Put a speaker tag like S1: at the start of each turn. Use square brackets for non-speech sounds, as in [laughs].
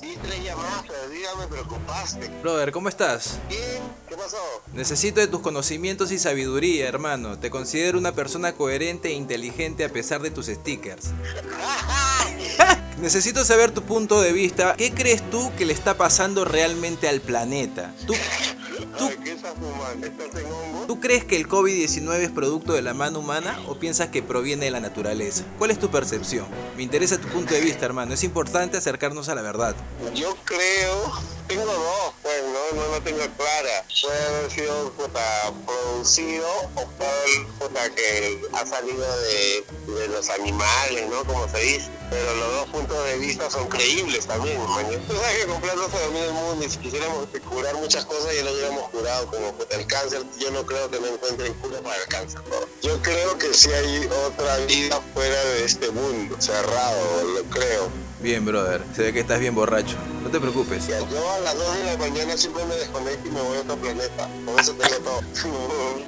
S1: Sí, tres llamadas, pero dígame, preocupaste.
S2: Brother, ¿cómo estás?
S1: Bien, ¿qué pasó?
S2: Necesito de tus conocimientos y sabiduría, hermano. Te considero una persona coherente e inteligente a pesar de tus stickers. [laughs] Necesito saber tu punto de vista. ¿Qué crees tú que le está pasando realmente al planeta? ¿Tú, ¿Tú crees que el COVID-19 es producto de la mano humana o piensas que proviene de la naturaleza? ¿Cuál es tu percepción? Me interesa tu punto de vista, hermano. Es importante acercarnos a la verdad.
S1: Yo creo, no, tengo clara. Puede haber sido puta, producido o puede puta, que ha salido de, de los animales, ¿no? Como se dice. Pero los dos puntos de vista son creíbles también. Tú sabes que con plata se domina el mundo y si quisiéramos curar muchas cosas ya lo hubiéramos curado, como puta, el cáncer. Yo no creo que no encuentren cura para el cáncer. ¿no? Yo creo que sí hay otra vida fuera de este mundo, cerrado, lo creo.
S2: Bien, brother. Se ve que estás bien borracho. No te preocupes.
S1: Ya, yo a las 2 de la mañana siempre me desconecto y me voy a otro planeta. Por eso tengo todo.